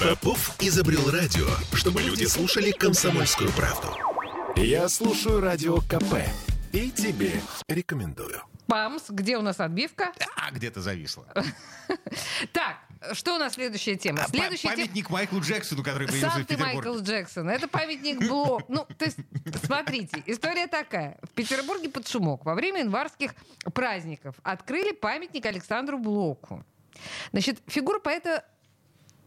Попов изобрел радио, чтобы люди слушали комсомольскую правду. Я слушаю радио КП и тебе рекомендую. Памс, где у нас отбивка? А, где-то зависло. Так, что у нас следующая тема? Следующая тема... Памятник Майклу Джексону, который появился Сам в ты Петербурге. Майкл Джексон. Это памятник Блок. Ну, то есть, смотрите, история такая. В Петербурге под шумок во время январских праздников открыли памятник Александру Блоку. Значит, фигура поэта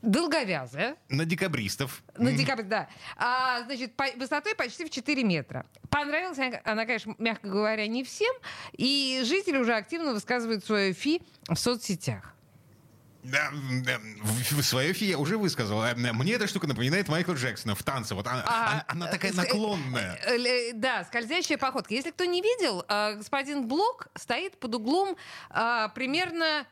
долговязая, На декабристов. на декабрь, да. А, значит, по- высотой почти в 4 метра. Понравилась она, она, конечно, мягко говоря, не всем. И жители уже активно высказывают свое фи в соцсетях. Да, да, свое фи я уже высказал. А, Мне эта штука напоминает Майкла Джексона в танце. Вот она, А, она- она такая э, наклонная. Э, э, Да, скользящая походка. Если кто не видел, э, господин Блок стоит под углом примерно...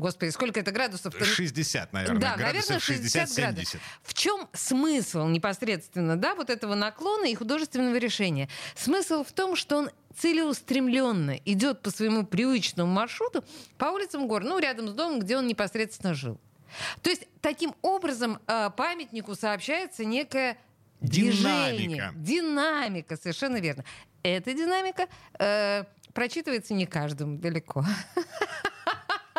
Господи, сколько это градусов? 60, наверное. Да, наверное, градусов 60 60-70. градусов. В чем смысл непосредственно, да, вот этого наклона и художественного решения? Смысл в том, что он целеустремленно идет по своему привычному маршруту по улицам города, ну, рядом с домом, где он непосредственно жил. То есть таким образом э, памятнику сообщается движение, Динамика. динамика, совершенно верно. Эта динамика э, прочитывается не каждому далеко.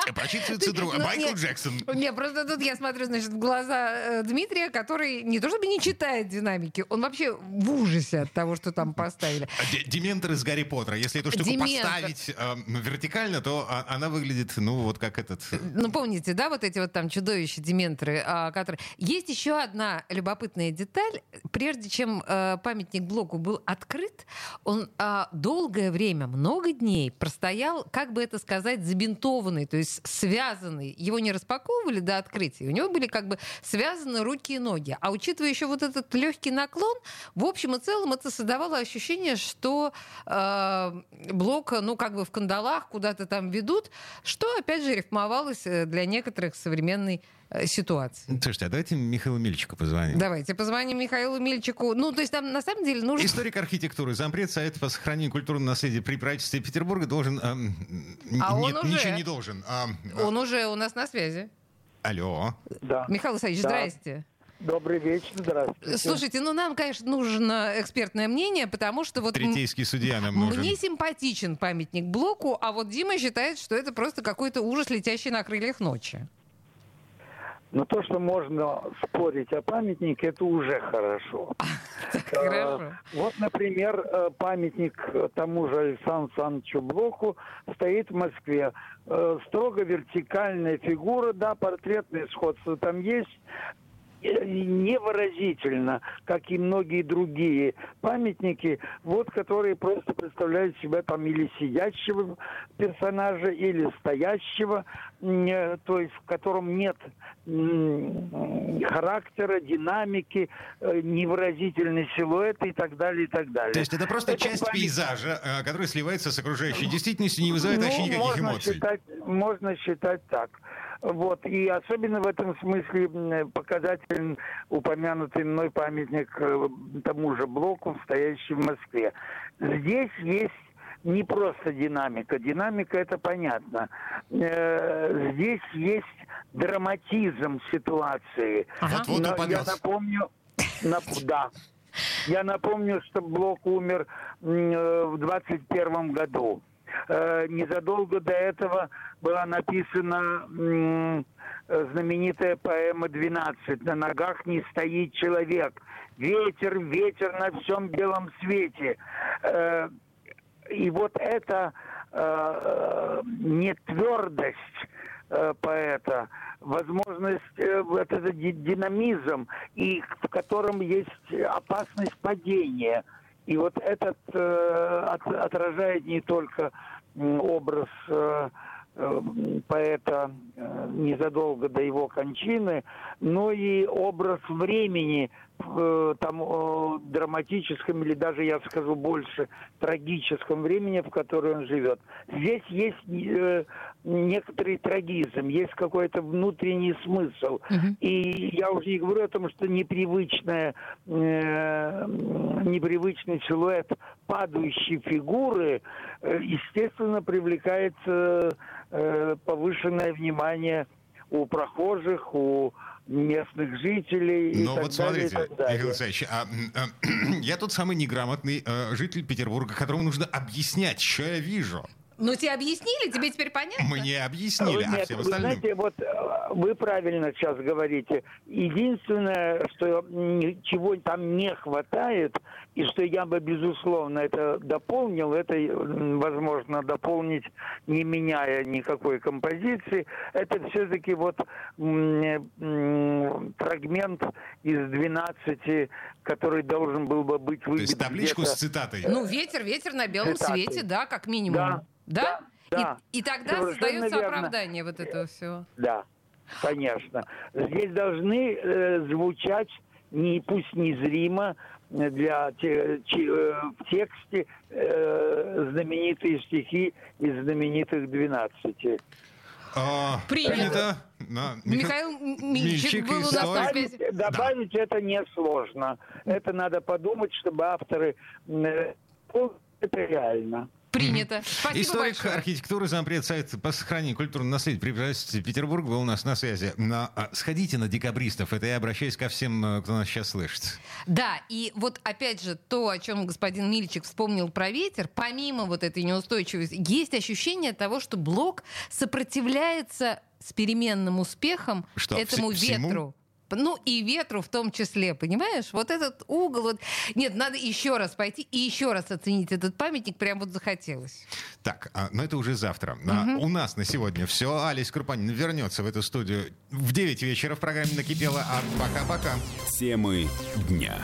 Прочитывается друг. Ну, Майкл. Джексон. Не, просто тут я смотрю, значит, в глаза э, Дмитрия, который не то чтобы не читает динамики, он вообще в ужасе от того, что там поставили. А, Дементор из Гарри Поттера. Если эту штуку поставить э, вертикально, то а- она выглядит, ну, вот как этот... э, Ну, помните, да, вот эти вот там чудовища, дементоры, а, которые... Есть еще одна любопытная деталь. Прежде чем э, памятник Блоку был открыт, он долгое время, много дней простоял, как бы это сказать, забинтованный, то есть связанный. Его не распаковывали до открытия. У него были как бы связаны руки и ноги. А учитывая еще вот этот легкий наклон, в общем и целом это создавало ощущение, что э, Блок, ну, как бы в кандалах куда-то там ведут, что, опять же, рифмовалось э, для некоторых современной ситуации. Слушайте, а давайте Михаилу Мильчику позвоним. Давайте позвоним Михаилу Мильчику. Ну, то есть там на самом деле нужно... Историк архитектуры, зампред Совета по сохранению культурного наследия при правительстве Петербурга должен... эм, А н- он нет, уже- Ничего не должен. А, а, Он уже у нас на связи. Алло. Да. Михаил Исаевич, Да. здрасте. Добрый вечер, здравствуйте. Слушайте, ну нам, конечно, нужно экспертное мнение, потому что вот... Третейский судья нам нужен. Мне симпатичен памятник Блоку, а вот Дима считает, что это просто какой-то ужас, летящий на крыльях ночи. Но то, что можно спорить о памятнике, это уже хорошо. Хорошо. Э, Вот, например, э, памятник тому же Александру Александровичу Блоку стоит в Москве. Э, Строго вертикальная фигура, да, портретное сходство там есть. Невыразительно, как и многие другие памятники, вот которые просто представляют себя там или сидящего персонажа, или стоящего, э, то есть в котором нет характера, динамики, э, невыразительный силуэт и так далее, и так далее. То есть это просто Это часть память- пейзажа, э, который сливается с окружающей действительностью, не вызывает вообще ну, никаких можно эмоций. Считать, можно считать так. Вот. И особенно в этом смысле показателен упомянутый мной памятник э, тому же блоку, стоящий в Москве. Здесь есть не просто динамика. Динамика это понятно. Э, Здесь есть драматизм ситуации. Вот-вот Но я упадет. напомню, нап- да. Я напомню, что Блок умер э, в 21 году. Э, Незадолго до этого была написана э, знаменитая поэма «12». «На ногах не стоит человек». Ветер, ветер на всем белом свете. Э, И вот эта э, нетвердость э, поэта, возможность, э, этот ди- динамизм, и в котором есть опасность падения. И вот этот э, от- отражает не только образ э, э, поэта э, незадолго до его кончины, но и образ времени э, там драматическом или даже я скажу больше трагическом времени, в котором он живет. Здесь есть некоторый трагизм, есть какой-то внутренний смысл. И я уже не говорю о том, что непривычная, э, непривычный силуэт падающей фигуры, э, естественно, привлекает э, э, повышенное внимание у прохожих, у местных жителей. Ну и вот далее, смотрите. Михаил Александрович, а, а, я тот самый неграмотный э, житель Петербурга, которому нужно объяснять, что я вижу. Ну, тебе объяснили, тебе теперь понятно? Мне объяснили, а Нет, всем вы остальным... знаете, вот э, вы правильно сейчас говорите. Единственное, что ничего там не хватает, и что я бы, безусловно, это дополнил, это м, возможно дополнить, не меняя никакой композиции, это все-таки вот м, фрагмент из 12, который должен был бы быть То выбит есть табличку с цитатой. Ну, ветер, ветер на белом Цитаты. свете, да, как минимум. Да, да, да. И, и тогда Совершенно создается верно. оправдание вот этого всего. Да, конечно. Здесь должны э, звучать не пусть незримо для те- че- э, в тексте э, знаменитые стихи из знаменитых 12. А, Принято. На- Михаил Мильчик был у нас. Добавить, добавить это несложно. Это надо подумать, чтобы авторы... э, Это реально. Принято. Спасибо Историк большое. архитектуры, зампред сайта по сохранению культурного наследия при правительстве Петербурга был у нас на связи. На, а, сходите на декабристов. Это я обращаюсь ко всем, э, кто нас сейчас слышит. Да, и вот опять же то, о чем господин Мильчик вспомнил про ветер, помимо вот этой неустойчивости, есть ощущение того, что блок сопротивляется с переменным успехом Что, этому вс- всему? ветру. Ну и ветру в том числе, понимаешь? Вот этот угол. Вот... Нет, надо еще раз пойти и еще раз оценить этот памятник. Прям вот захотелось. Так, а, но это уже завтра. А, у нас на сегодня все. Алис Крупанин вернется в эту студию в 9 вечера в программе «Накипело». А пока-пока. Темы дня.